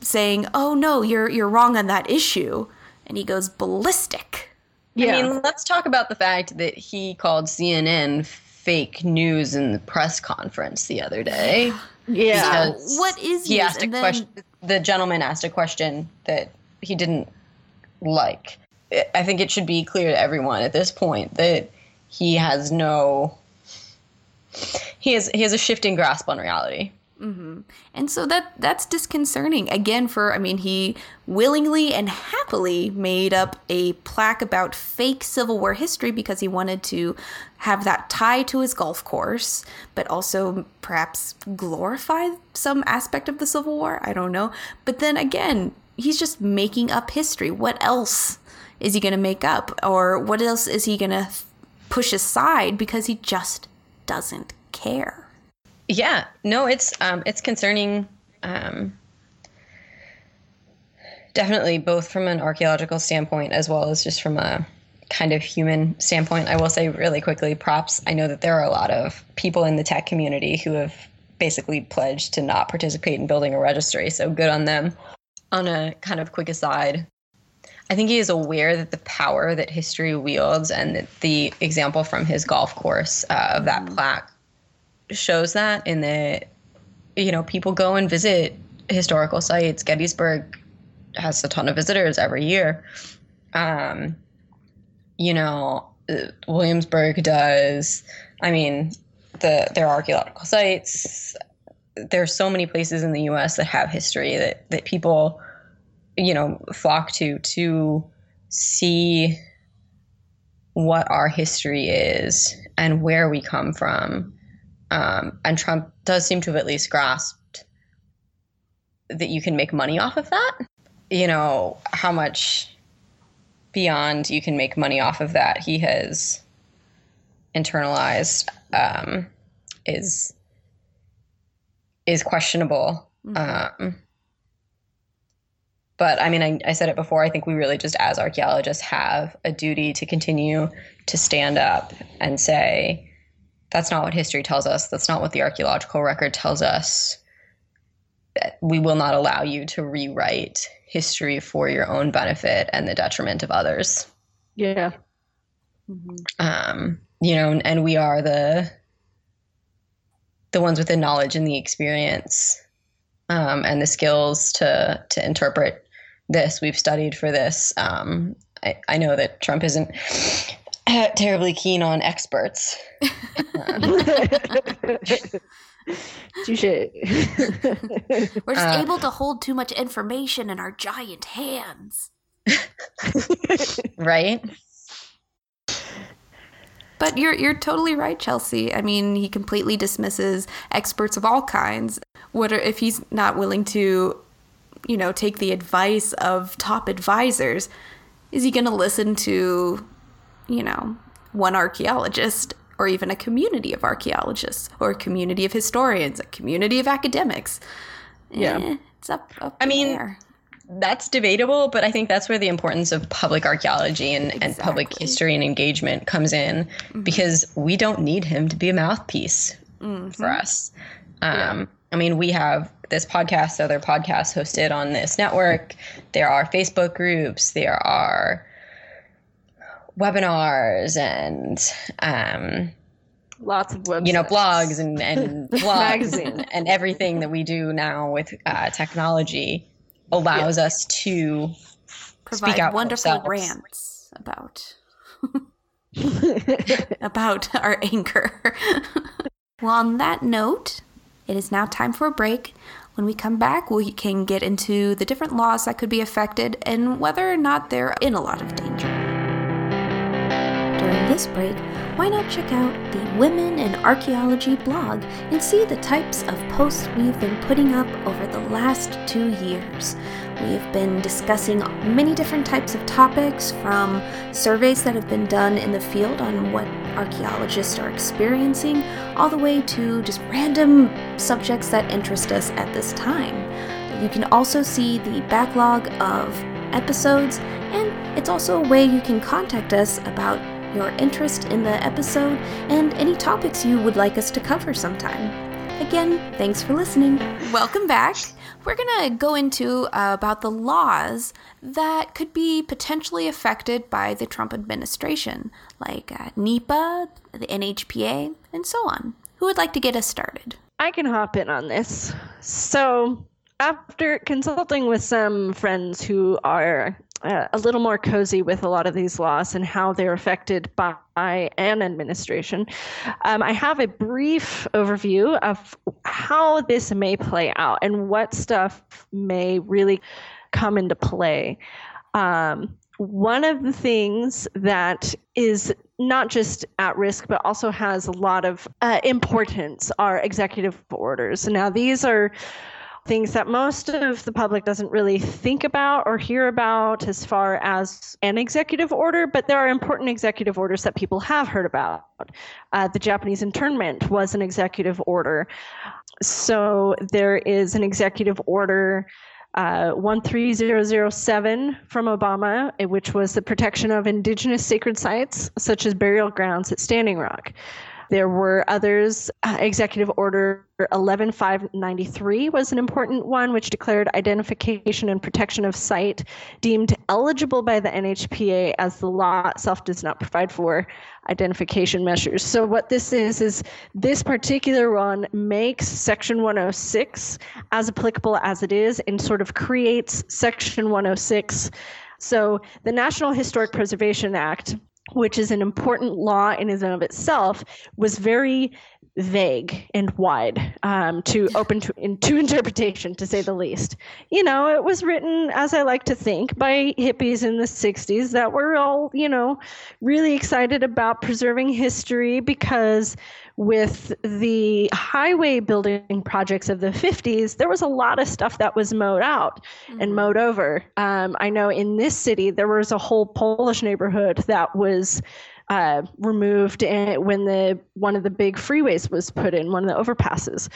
saying, "Oh no, you're you're wrong on that issue." And he goes ballistic. Yeah. I mean, let's talk about the fact that he called CNN fake news in the press conference the other day. <gasps> Yeah. So what is he asked a then... question the gentleman asked a question that he didn't like. I think it should be clear to everyone at this point that he has no he has he has a shifting grasp on reality. Mm-hmm. And so that that's disconcerting again. For I mean, he willingly and happily made up a plaque about fake Civil War history because he wanted to have that tie to his golf course, but also perhaps glorify some aspect of the Civil War. I don't know. But then again, he's just making up history. What else is he going to make up, or what else is he going to push aside because he just doesn't care? Yeah, no, it's um, it's concerning. Um, definitely, both from an archaeological standpoint as well as just from a kind of human standpoint. I will say really quickly, props. I know that there are a lot of people in the tech community who have basically pledged to not participate in building a registry. So good on them. On a kind of quick aside, I think he is aware that the power that history wields and that the example from his golf course uh, of that mm. plaque shows that in that you know people go and visit historical sites. Gettysburg has a ton of visitors every year. Um, you know, Williamsburg does. I mean, the there are archaeological sites. There are so many places in the U.S. that have history that that people, you know, flock to to see what our history is and where we come from um, and Trump does seem to have at least grasped that you can make money off of that. You know, how much beyond you can make money off of that he has internalized um, is is questionable. Mm-hmm. Um, but I mean, I, I, said it before. I think we really just, as archaeologists, have a duty to continue to stand up and say, that's not what history tells us. That's not what the archaeological record tells us. That We will not allow you to rewrite history for your own benefit and the detriment of others. Yeah. Mm-hmm. Um, you know, and we are the the ones with the knowledge and the experience um, and the skills to to interpret this. We've studied for this. Um, I, I know that Trump isn't <laughs> terribly keen on experts. <laughs> Touche. <laughs> We're just uh, able to hold too much information in our giant hands. right? But you're you're totally right, Chelsea. I mean, he completely dismisses experts of all kinds. What are, if he's not willing to, you know, take the advice of top advisors? Is he going to listen to you know, one archaeologist or even a community of archaeologists or a community of historians, a community of academics. Yeah. Eh, it's up, up I mean, there. that's debatable, but I think that's where the importance of public archaeology and, exactly. and public history and engagement comes in mm-hmm. because we don't need him to be a mouthpiece mm-hmm. for us. Um, yeah. I mean, we have this podcast, other podcasts hosted on this network. There are Facebook groups. There are webinars and um, lots of websites. you know blogs and, and <laughs> blogs and, and, everything that we do now with uh, technology allows yeah. us to provide speak out wonderful rants about <laughs> about our anger. <laughs> well, on that note, it is now time for a break. When we come back, we can get into the different laws that could be affected and whether or not they're in a lot of danger during this break, why not check out the Women in Archaeology blog and see the types of posts we've been putting up over the last two years. We have been discussing many different types of topics from surveys that have been done in the field on what archaeologists are experiencing, all the way to just random subjects that interest us at this time. You can also see the backlog of episodes, and it's also a way you can contact us about your interest in the episode, and any topics you would like us to cover sometime. Again, thanks for listening. Welcome back. We're going to go into uh, about the laws that could be potentially affected by the Trump administration, like uh, NEPA, the NHPA, and so on. Who would like to get us started? I can hop in on this. So, after consulting with some friends who are uh, a little more cozy with a lot of these laws and how they're affected by an administration. Um, I have a brief overview of how this may play out and what stuff may really come into play. Um, one of the things that is not just at risk, but also has a lot of uh, importance are executive orders. Now, these are things that most of the public doesn't really think about or hear about as far as an executive order, but there are important executive orders that people have heard about. Uh, the Japanese internment was an executive order. So there is an executive order. Uh, 13007 from Obama, which was the protection of indigenous sacred sites, such as burial grounds at Standing Rock. There were others. Uh, Executive Order 11593 was an important one, which declared identification and protection of site deemed eligible by the NHPA as the law itself does not provide for identification measures. So, what this is, is this particular one makes Section 106 as applicable as it is and sort of creates Section 106. So, the National Historic Preservation Act which is an important law in and of itself, was very vague and wide um, to open to, in, to interpretation, to say the least. You know, it was written, as I like to think, by hippies in the 60s that were all, you know, really excited about preserving history because with the highway building projects of the 50s, there was a lot of stuff that was mowed out mm-hmm. and mowed over. Um, I know in this city, there was a whole Polish neighborhood that was uh, removed when the one of the big freeways was put in, one of the overpasses,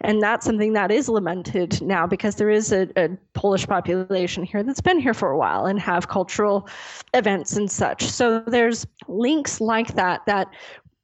and that's something that is lamented now because there is a, a Polish population here that's been here for a while and have cultural events and such. So there's links like that that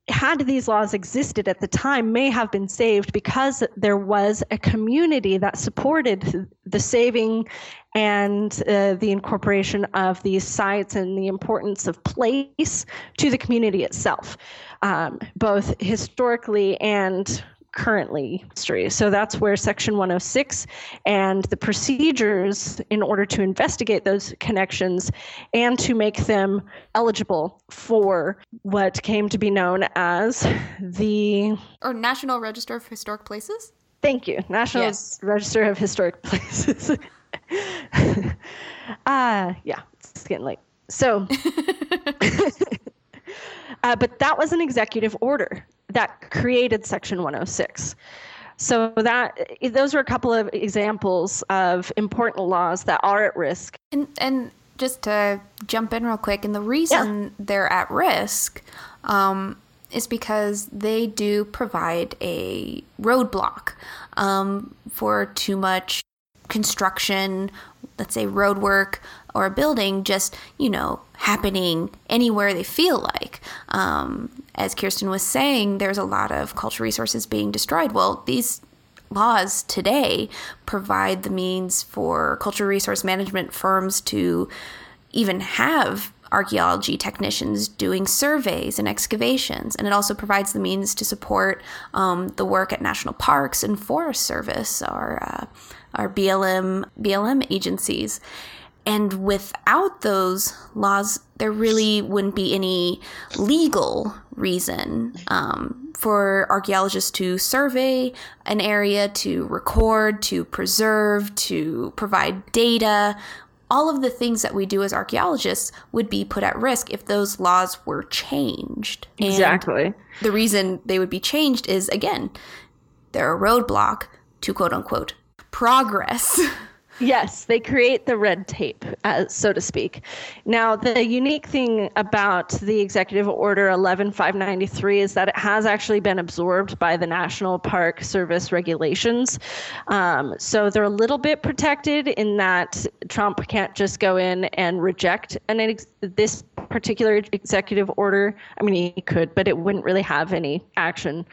had these laws existed at the time may have been saved because there was a community that supported the saving and uh, the incorporation of these sites and the importance of place to the community itself. Um, both historically and currently history. So that's where Section 106 and the procedures in order to investigate those connections and to make them eligible for what came to be known as the or National Register of Historic Places. Thank you, National yes. Register of Historic Places. <laughs> uh yeah, it's getting late. So <laughs> <laughs> uh, but that was an executive order that created Section 106. So that those are a couple of examples of important laws that are at risk. And and just to jump in real quick, and the reason yeah. they're at risk um, is because they do provide a roadblock um, for too much construction, let's say road work or a building, just you know happening anywhere they feel like. Um, as Kirsten was saying, there's a lot of cultural resources being destroyed. Well, these laws today provide the means for cultural resource management firms to even have archaeology technicians doing surveys and excavations. And it also provides the means to support um, the work at national parks and Forest Service, our, uh, our BLM, BLM agencies. And without those laws, there really wouldn't be any legal reason um, for archaeologists to survey an area, to record, to preserve, to provide data. All of the things that we do as archaeologists would be put at risk if those laws were changed. Exactly. And the reason they would be changed is again, they're a roadblock to quote unquote progress. <laughs> Yes, they create the red tape, uh, so to speak. Now, the unique thing about the Executive Order 11593 is that it has actually been absorbed by the National Park Service regulations. Um, so they're a little bit protected in that Trump can't just go in and reject an ex- this particular executive order. I mean, he could, but it wouldn't really have any action.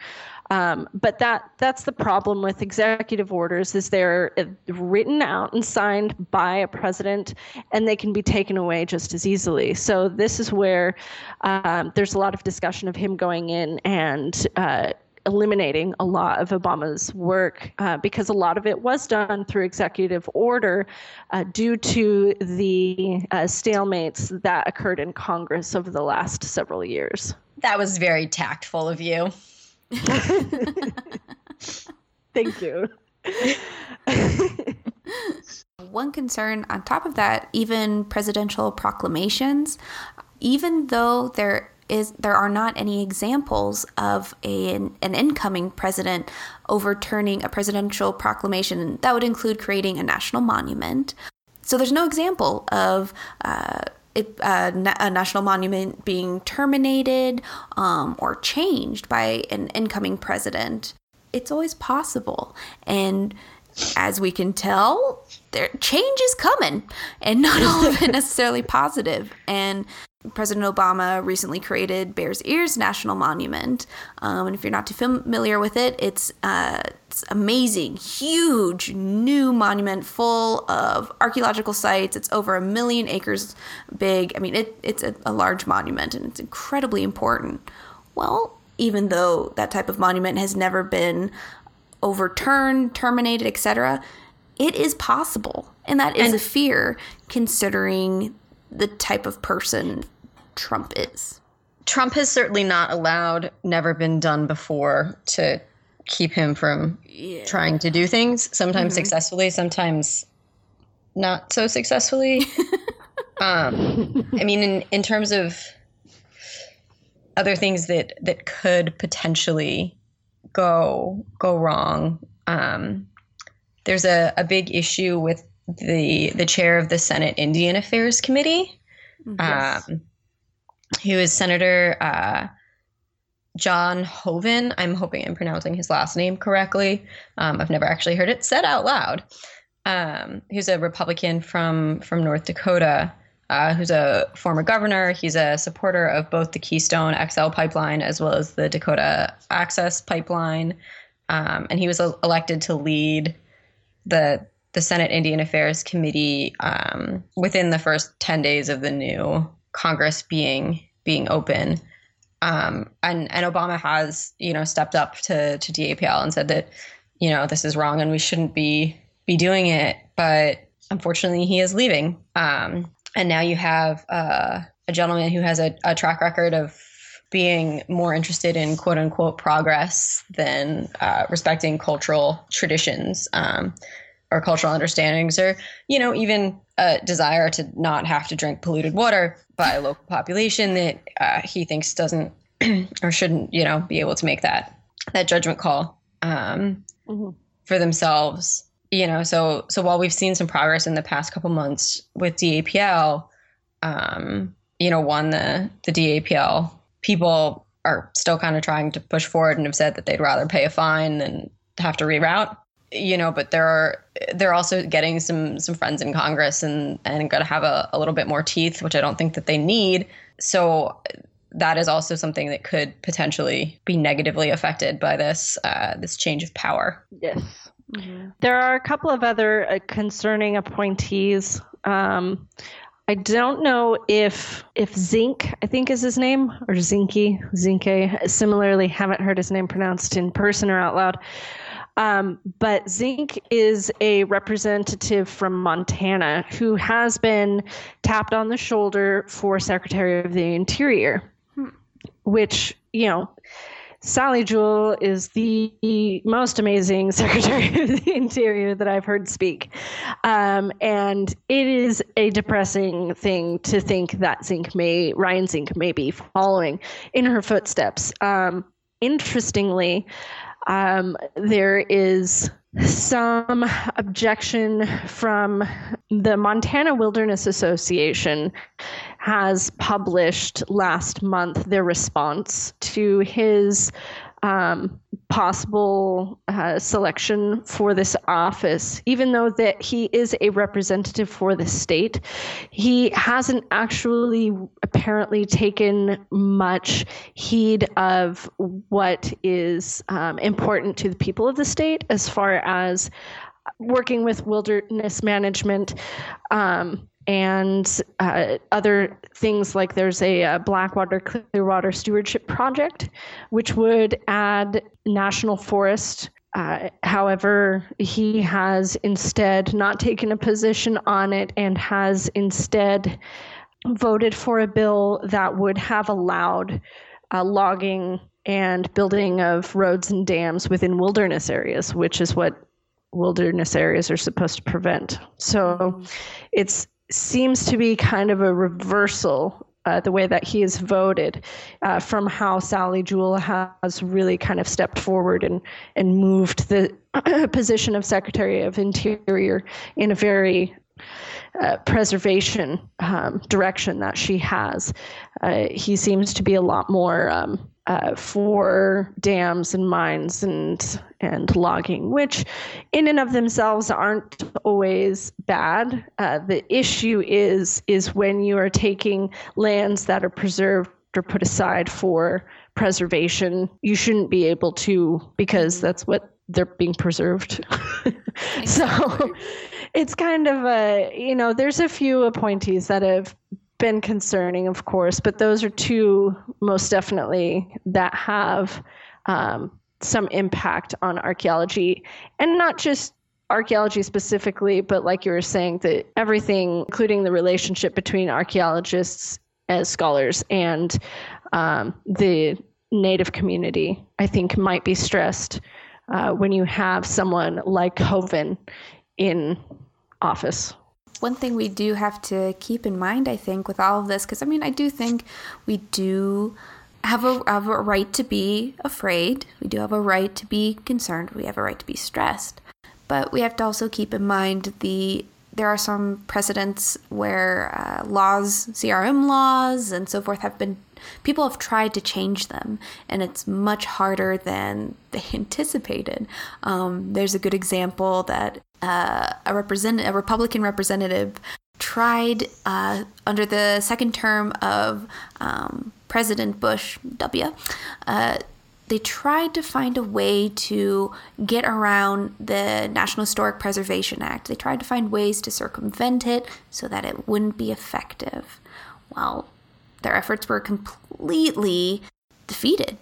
Um, but that that's the problem with executive orders is they're uh, written out and signed by a president, and they can be taken away just as easily. So this is where um, there's a lot of discussion of him going in and uh, eliminating a lot of Obama's work uh, because a lot of it was done through executive order uh, due to the uh, stalemates that occurred in Congress over the last several years. That was very tactful of you. <laughs> Thank you. <laughs> One concern on top of that, even presidential proclamations, even though there is there are not any examples of a, an, an incoming president overturning a presidential proclamation that would include creating a national monument. So there's no example of uh, it, uh, a national monument being terminated um, or changed by an incoming president. It's always possible. And as we can tell, there change is coming, and not all of it <laughs> necessarily positive. And President Obama recently created Bears Ears National Monument. Um, and if you're not too familiar with it, it's, uh, it's amazing, huge new monument full of archaeological sites. It's over a million acres big. I mean, it, it's a, a large monument and it's incredibly important. Well, even though that type of monument has never been overturned, terminated, etc., it is possible. And that is and- a fear considering the type of person Trump is. Trump has certainly not allowed, never been done before to keep him from yeah. trying to do things, sometimes mm-hmm. successfully, sometimes not so successfully. <laughs> um, I mean, in, in terms of other things that, that could potentially go go wrong, um, there's a, a big issue with the the chair of the Senate Indian Affairs Committee. Yes. Um, who is Senator uh, John Hoeven. I'm hoping I'm pronouncing his last name correctly. Um, I've never actually heard it said out loud. Um, who's a Republican from from North Dakota, uh, who's a former governor. He's a supporter of both the Keystone XL pipeline as well as the Dakota Access pipeline, um, and he was elected to lead the the Senate Indian Affairs Committee um, within the first ten days of the new Congress being being open. Um, and and Obama has you know stepped up to to DAPL and said that you know this is wrong and we shouldn't be be doing it. But unfortunately, he is leaving. Um, and now you have uh, a gentleman who has a, a, track record of being more interested in quote unquote progress than uh, respecting cultural traditions. Um, or cultural understandings or you know even a desire to not have to drink polluted water by a local population that uh, he thinks doesn't <clears throat> or shouldn't you know be able to make that that judgment call um, mm-hmm. for themselves you know so so while we've seen some progress in the past couple months with DAPL um, you know one the the DAPL people are still kind of trying to push forward and have said that they'd rather pay a fine than have to reroute you know, but there are they're also getting some some friends in Congress and and going to have a, a little bit more teeth, which I don't think that they need. So that is also something that could potentially be negatively affected by this uh, this change of power. Yes. Mm-hmm. There are a couple of other uh, concerning appointees. Um, I don't know if if Zink, I think is his name, or Zinky, Zinke. Similarly, haven't heard his name pronounced in person or out loud. Um, but Zink is a representative from Montana who has been tapped on the shoulder for Secretary of the Interior, hmm. which, you know, Sally Jewell is the most amazing <laughs> Secretary of the Interior that I've heard speak. Um, and it is a depressing thing to think that Zink may, Ryan Zink may be following in her footsteps. Um, interestingly, um, there is some objection from the Montana Wilderness Association has published last month their response to his um, possible uh, selection for this office, even though that he is a representative for the state, he hasn't actually apparently taken much heed of what is um, important to the people of the state as far as working with wilderness management. Um, and uh, other things like there's a, a, Blackwater Clearwater Stewardship Project, which would add national forest. Uh, however, he has instead not taken a position on it and has instead voted for a bill that would have allowed uh, logging and building of roads and dams within wilderness areas, which is what wilderness areas are supposed to prevent. So it's seems to be kind of a reversal uh, the way that he has voted uh, from how Sally Jewell has really kind of stepped forward and, and moved the <clears throat> position of Secretary of Interior in a very uh, preservation um, direction that she has. Uh, he seems to be a lot more um, uh, for dams and mines and and logging, which in and of themselves aren't always bad. Uh, the issue is is when you are taking lands that are preserved or put aside for preservation, you shouldn't be able to because that's what they're being preserved. <laughs> so it's kind of a you know there's a few appointees that have been concerning, of course, but those are two most definitely that have um, some impact on archaeology, and not just archaeology specifically, but like you were saying, that everything, including the relationship between archaeologists as scholars and um, the native community, I think might be stressed uh, when you have someone like Hoeven in office one thing we do have to keep in mind, I think, with all of this, because I mean, I do think we do have a, have a right to be afraid. We do have a right to be concerned. We have a right to be stressed. But we have to also keep in mind the there are some precedents where uh, laws, CRM laws, and so forth have been people have tried to change them, and it's much harder than <laughs> they anticipated. Um, there's a good example that uh, a represent a Republican representative tried uh, under the second term of um, President Bush W. Uh, they tried to find a way to get around the National Historic Preservation Act. They tried to find ways to circumvent it so that it wouldn't be effective. Well, their efforts were completely defeated.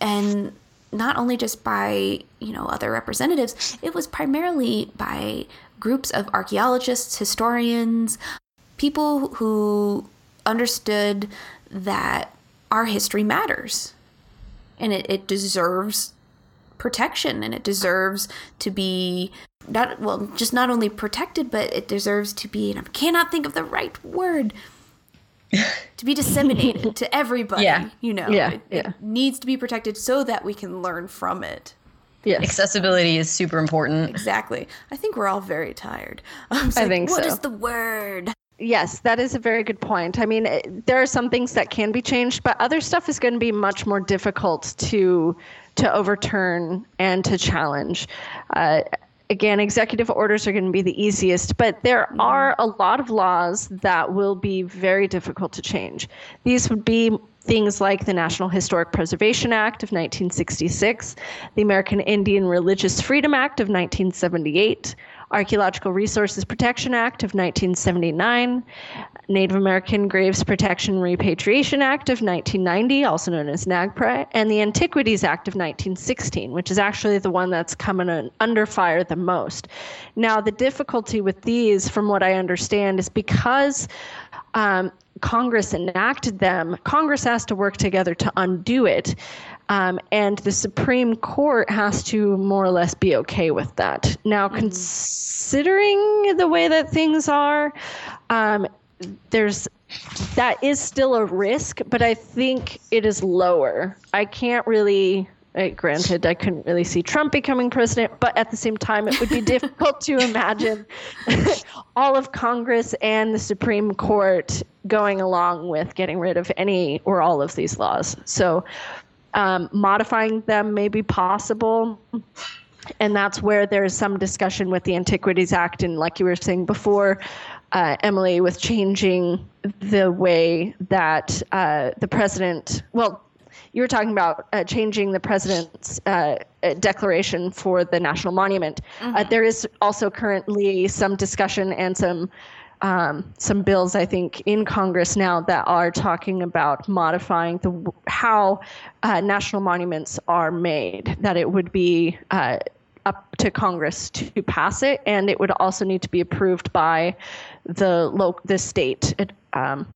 And not only just by you know other representatives it was primarily by groups of archaeologists historians people who understood that our history matters and it, it deserves protection and it deserves to be not well just not only protected but it deserves to be and i cannot think of the right word <laughs> to be disseminated to everybody. Yeah. You know, yeah, it, yeah. it needs to be protected so that we can learn from it. Yes. Accessibility is super important. Exactly. I think we're all very tired. <laughs> I, I like, think What so. is the word? Yes, that is a very good point. I mean, it, there are some things that can be changed, but other stuff is going to be much more difficult to to overturn and to challenge. Uh, again, executive orders are going to be the easiest, but there mm-hmm. are a lot of laws that will be very difficult to change. These would be things like the National Historic Preservation Act of 1966, the American Indian Religious Freedom Act of 1978, Archaeological Resources Protection Act of 1979, Native American Graves Protection and Repatriation Act of 1990, also known as NAGPRA, and the Antiquities Act of 1916, which is actually the one that's coming under fire the most. Now, the difficulty with these, from what I understand, is because um, Congress enacted them, Congress has to work together to undo it. Um, and the Supreme Court has to more or less be okay with that. Now, mm-hmm. considering the way that things are, um, there's that is still a risk, but I think it is lower. I can't really. Uh, granted, I couldn't really see Trump becoming president, but at the same time, it would be difficult to imagine <laughs> all of Congress and the Supreme Court going along with getting rid of any or all of these laws. So, Um, modifying them may be possible. And that's where there's some discussion with the Antiquities Act. And like you were saying before, uh, Emily, with changing the way that uh, the president, well, you were talking about uh, changing the president's uh, declaration for the national monument. Uh, mm-hmm. there is also currently some discussion and some um, some bills, I think, in Congress now that are talking about modifying the how uh, national monuments are made. That it would be uh, up to Congress to pass it, and it would also need to be approved by the local, the state um,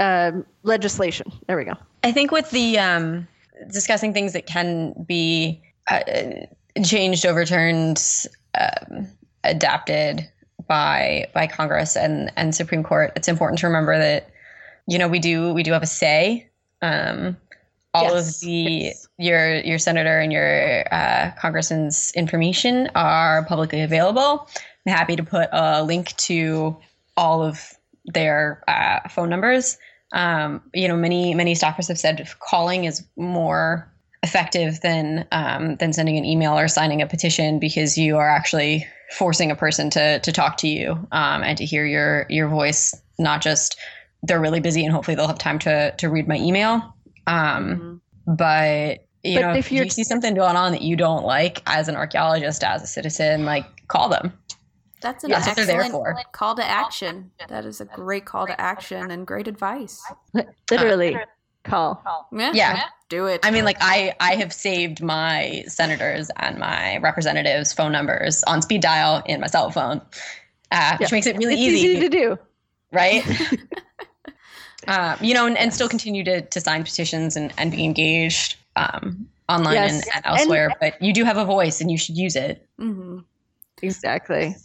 uh, legislation. There we go. I think with the um, discussing things that can be uh, changed, overturned, um, adapted by by Congress and and Supreme Court, it's important to remember that you know we do we do have a say. Um, all yes. of the yes. your your senator and your uh, congressman's information are publicly available. I'm happy to put a link to all of their uh, phone numbers. Um, you know, many many staffers have said calling is more effective than um, than sending an email or signing a petition because you are actually forcing a person to to talk to you um, and to hear your your voice, not just they're really busy and hopefully they'll have time to to read my email. Um, mm-hmm. But you but know, if, if you see something going on that you don't like as an archaeologist, as a citizen, like call them. That's an That's excellent call to action. That is a great call to action and great advice. <laughs> Literally, uh, call. Yeah. yeah. Do it. I mean, like I, I have saved my senators and my representatives' phone numbers on speed dial in my cell phone, uh, which makes it really easy. easy to do, right? <laughs> <laughs> uh, you know, and, and, still continue to to sign petitions and and be engaged um, online yes. and, and, elsewhere. And, but you do have a voice, and you should use it. Mm-hmm. Exactly.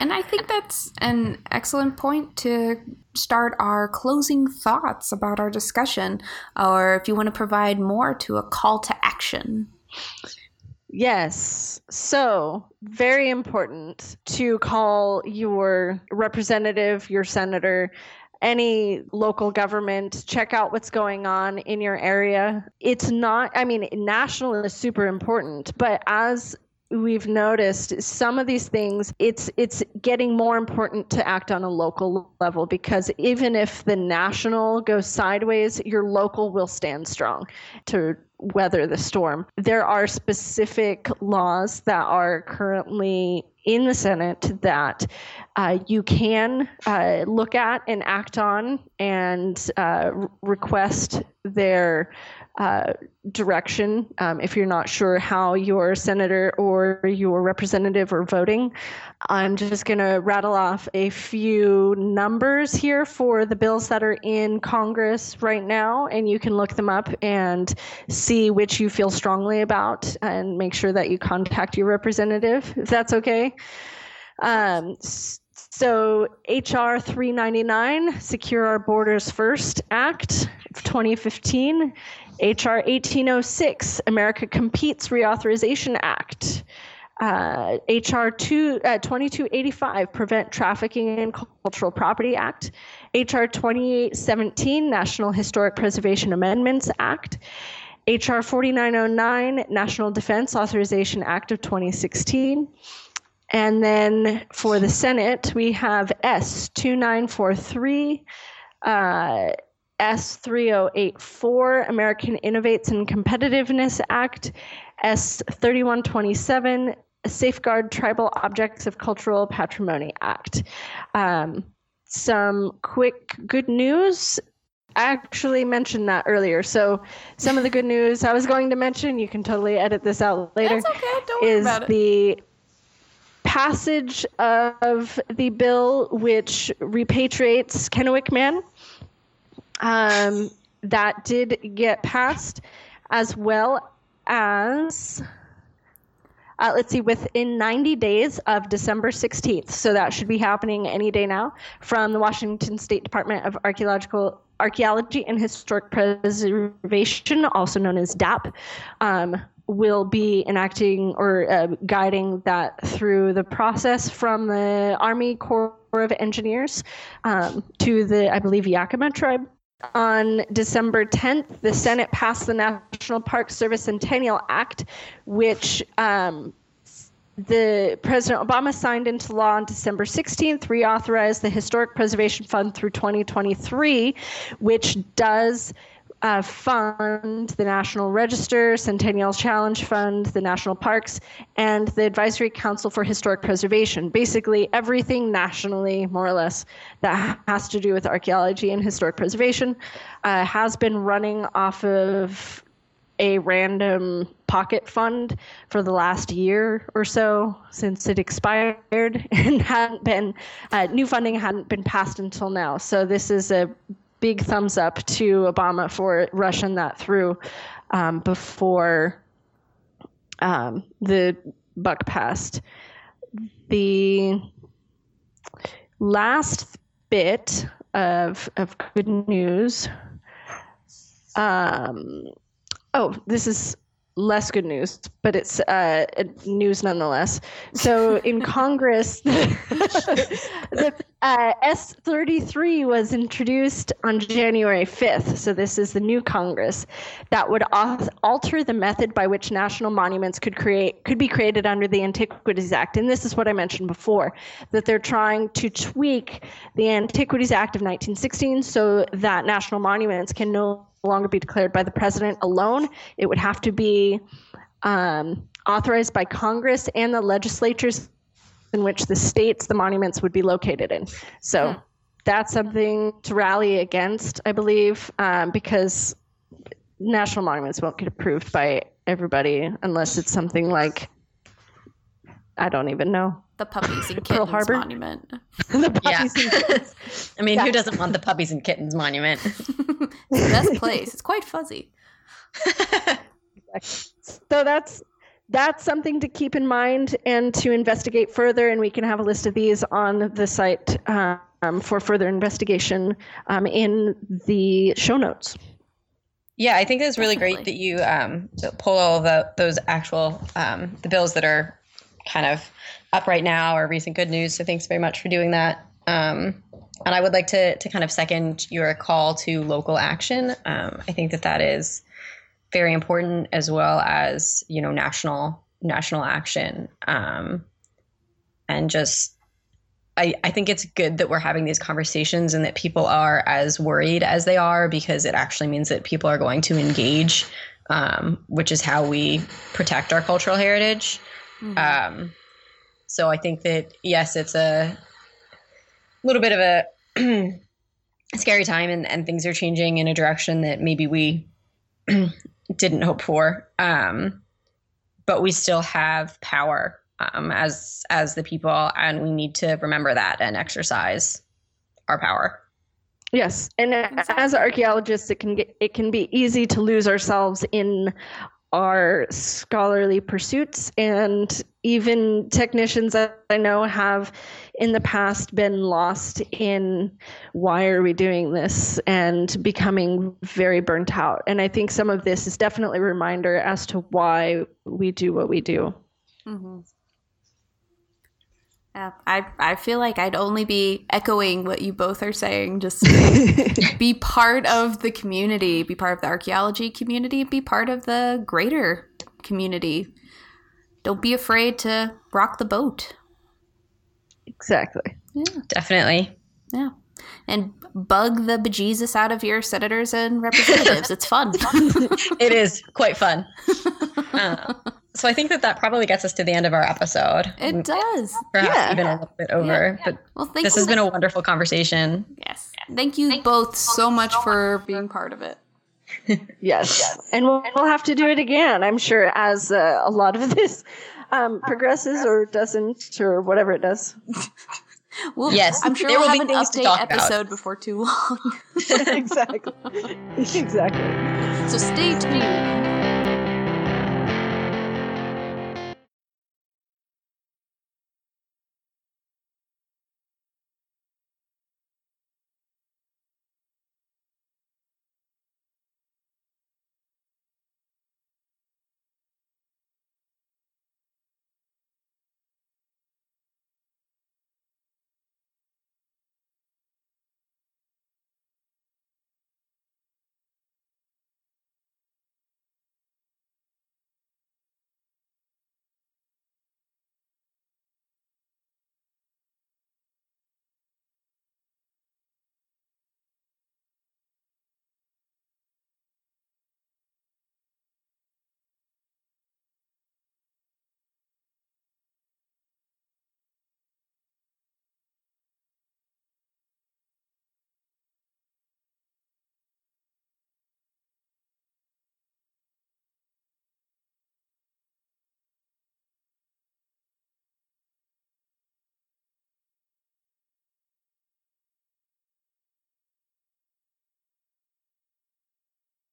And I think that's an excellent point to start our closing thoughts about our discussion, or if you want to provide more to a call to action. Yes. So, very important to call your representative, your senator, any local government, check out what's going on in your area. It's not, I mean, national is super important, but as we've noticed some of these things it's it's getting more important to act on a local level because even if the national goes sideways your local will stand strong to weather the storm. There are specific laws that are currently in the senate that uh, you can uh, look at and act on and uh, request their uh, direction um, if you're not sure how your senator or your representative are voting. I'm just going to rattle off a few numbers here for the bills that are in Congress right now, and you can look them up and see which you feel strongly about and make sure that you contact your representative, if that's okay. Um, so, HR 399, Secure Our Borders First Act of 2015, HR 1806, America Competes Reauthorization Act. Uh, HR 2, uh, 2285, Prevent Trafficking in Cultural Property Act. HR 2817, National Historic Preservation Amendments Act. HR 4909, National Defense Authorization Act of 2016. And then for the Senate, we have S 2943. Uh, S3084, American Innovates and Competitiveness Act, S3127, Safeguard Tribal Objects of Cultural Patrimony Act. Um, some quick good news. I actually mentioned that earlier. So, some of the good news I was going to mention, you can totally edit this out later, okay. is the passage of the bill which repatriates Kennewick Man um, that did get passed, as well as uh, let's see, within 90 days of December 16th. So that should be happening any day now from the Washington State Department of Archaeological Archaeology and Historic Preservation, also known as DAP. Um, will be enacting or uh, guiding that through the process from the Army Corps of Engineers um, to the, I believe, Yakima tribe on December 10th, the Senate passed the National Park Service Centennial Act, which um, the President Obama signed into law on December 16th, reauthorized the Historic Preservation Fund through 2023, which does uh, fund the National Register, Centennial Challenge Fund, the National Parks, and the Advisory Council for Historic Preservation. Basically, everything nationally, more or less, that has to do with archaeology and historic preservation uh, has been running off of a random pocket fund for the last year or so since it expired <laughs> and hadn't been uh, new funding hadn't been passed until now so this is a big thumbs up to obama for rushing that through um, before um, the buck passed. The last bit of, of good news um, Oh, this is less good news, but it's uh, news nonetheless. So in <laughs> Congress, <laughs> the uh, S33 was introduced on January 5th. So this is the new Congress that would alter the method by which national monuments could create could be created under the Antiquities Act. And this is what I mentioned before that they're trying to tweak the Antiquities Act of 1916 so that national monuments can no longer be declared by the president alone. It would have to be um, authorized by Congress and the legislatures in which the states the monuments would be located in. So hmm. that's something to rally against, I believe, um, because national monuments won't get approved by everybody unless it's something like I don't even know. The puppies and <laughs> kittens Harbor? monument. <laughs> the puppies yeah. and kittens. <laughs> I mean, yeah. who doesn't want the puppies and kittens monument? it's the best place. It's quite fuzzy. so that's that's something to keep in mind and to investigate further. And we can have a list of these on the site um, for further investigation um, in the show notes. Yeah, I think it's really Definitely. great that you um, pull all the those actual um, the bills that are kind of up right now or recent good news. So thanks very much for doing that. Um, and I would like to to kind of second your call to local action. Um, I think that that is very important as well as you know national national action. Um, and just I, I think it's good that we're having these conversations and that people are as worried as they are because it actually means that people are going to engage, um, which is how we protect our cultural heritage. Mm-hmm. Um, so I think that yes, it's a little bit of a <clears throat> scary time, and, and things are changing in a direction that maybe we <clears throat> didn't hope for. Um, but we still have power um, as as the people, and we need to remember that and exercise our power. Yes, and as archaeologists, it can get it can be easy to lose ourselves in our scholarly pursuits and even technicians that I know have in the past been lost in why are we doing this and becoming very burnt out. And I think some of this is definitely a reminder as to why we do what we do. Mm-hmm. Yeah, I I feel like I'd only be echoing what you both are saying. Just <laughs> be part of the community, be part of the archaeology community, be part of the greater community. Don't be afraid to rock the boat. Exactly. Yeah. Definitely. Yeah. And bug the bejesus out of your senators and representatives. it's fun. <laughs> it is quite fun. Uh, <laughs> so I think that that probably gets us to the end of our episode. It does. Perhaps yeah. even a little bit over. Yeah. But well, thank this you. has been a wonderful conversation. Yes. Thank you thank both so much for being part of it. <laughs> yes. yes. And we'll, we'll have to do it again, I'm sure, as uh, a lot of this um, progresses or doesn't or whatever it does. <laughs> Well, yes, I'm sure there we'll have an update episode about. before too long. <laughs> exactly. exactly. So stay tuned.